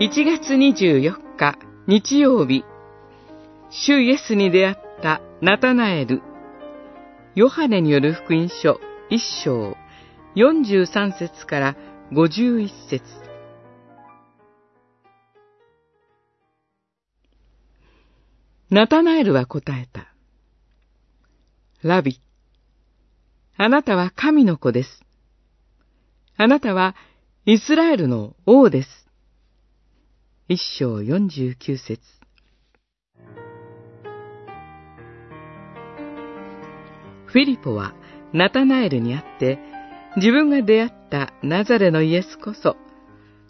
1月24日日曜日、主イエスに出会ったナタナエル、ヨハネによる福音書1章43節から51節ナタナエルは答えた。ラビ、あなたは神の子です。あなたはイスラエルの王です。一章四十九節フィリポはナタナエルに会って自分が出会ったナザレのイエスこそ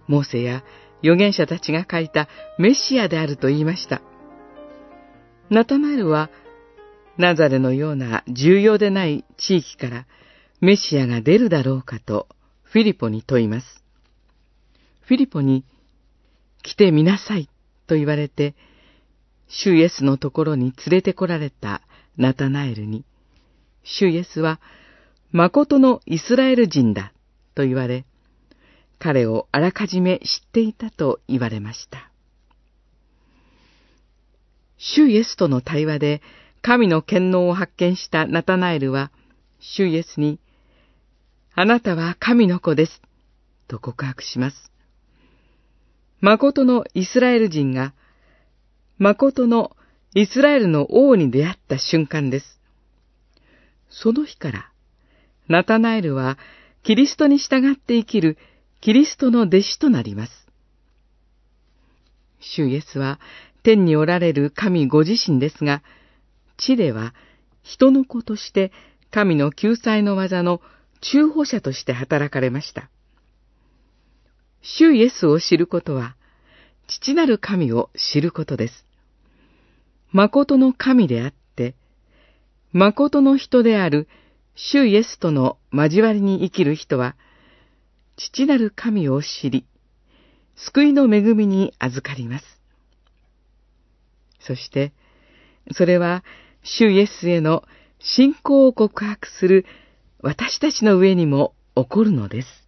モーセや預言者たちが書いたメシアであると言いました。ナタナエルはナザレのような重要でない地域からメシアが出るだろうかとフィリポに問います。フィリポに来てみなさいと言われて、主イエスのところに連れてこられたナタナエルに、主イエスは、誠のイスラエル人だと言われ、彼をあらかじめ知っていたと言われました。主イエスとの対話で神の権能を発見したナタナエルは、主イエスに、あなたは神の子です、と告白します。誠のイスラエル人が、誠のイスラエルの王に出会った瞬間です。その日から、ナタナエルはキリストに従って生きるキリストの弟子となります。主イエスは天におられる神ご自身ですが、地では人の子として神の救済の技の中保者として働かれました。主イエスを知ることは、父なる神を知ることです。誠の神であって、誠の人である主イエスとの交わりに生きる人は、父なる神を知り、救いの恵みに預かります。そして、それは、主イエスへの信仰を告白する私たちの上にも起こるのです。